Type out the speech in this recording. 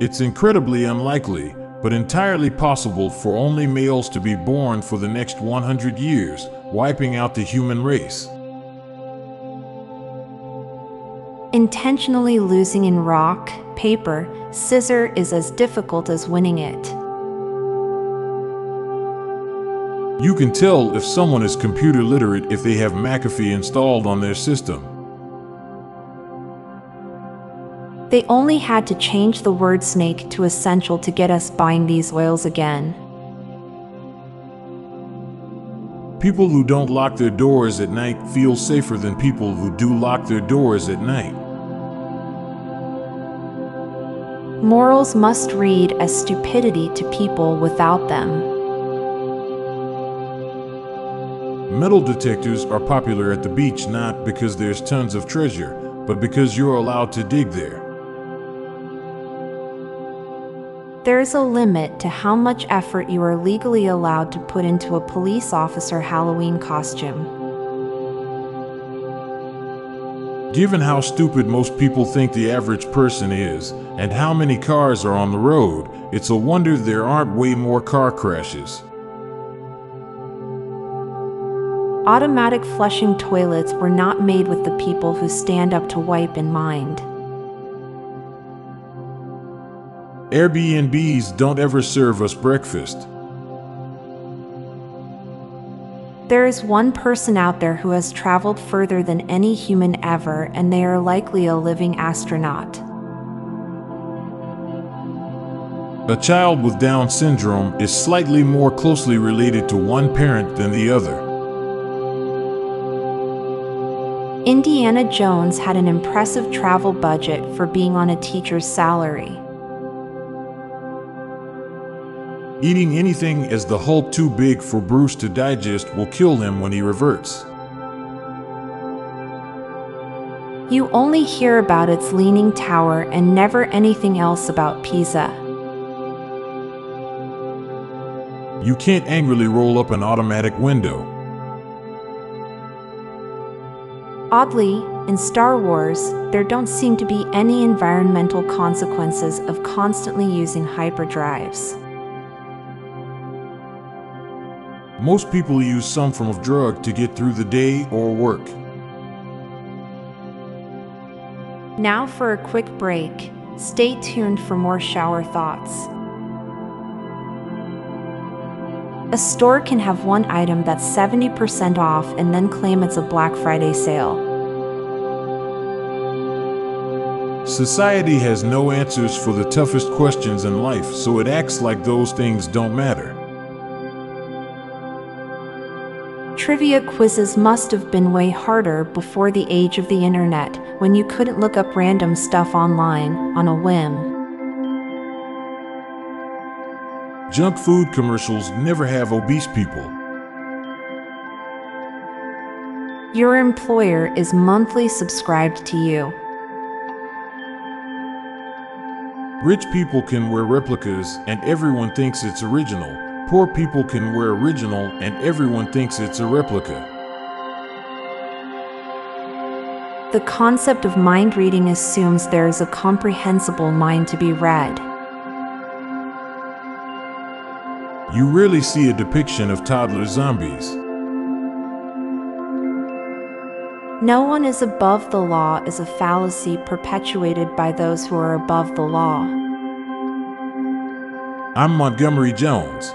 It's incredibly unlikely, but entirely possible for only males to be born for the next 100 years, wiping out the human race. Intentionally losing in rock, paper, scissor is as difficult as winning it. You can tell if someone is computer literate if they have McAfee installed on their system. They only had to change the word snake to essential to get us buying these oils again. People who don't lock their doors at night feel safer than people who do lock their doors at night. Morals must read as stupidity to people without them. Metal detectors are popular at the beach not because there's tons of treasure, but because you're allowed to dig there. There is a limit to how much effort you are legally allowed to put into a police officer Halloween costume. Given how stupid most people think the average person is, and how many cars are on the road, it's a wonder there aren't way more car crashes. Automatic flushing toilets were not made with the people who stand up to wipe in mind. Airbnbs don't ever serve us breakfast. There is one person out there who has traveled further than any human ever, and they are likely a living astronaut. A child with Down syndrome is slightly more closely related to one parent than the other. Indiana Jones had an impressive travel budget for being on a teacher's salary. Eating anything as the Hulk too big for Bruce to digest will kill him when he reverts. You only hear about its leaning tower and never anything else about Pisa. You can't angrily roll up an automatic window. Oddly, in Star Wars, there don't seem to be any environmental consequences of constantly using hyperdrives. Most people use some form of drug to get through the day or work. Now for a quick break. Stay tuned for more shower thoughts. A store can have one item that's 70% off and then claim it's a Black Friday sale. Society has no answers for the toughest questions in life, so it acts like those things don't matter. Trivia quizzes must have been way harder before the age of the internet, when you couldn't look up random stuff online on a whim. Junk food commercials never have obese people. Your employer is monthly subscribed to you. Rich people can wear replicas and everyone thinks it's original. Poor people can wear original and everyone thinks it's a replica. The concept of mind reading assumes there is a comprehensible mind to be read. You rarely see a depiction of toddler zombies. No one is above the law is a fallacy perpetuated by those who are above the law. I'm Montgomery Jones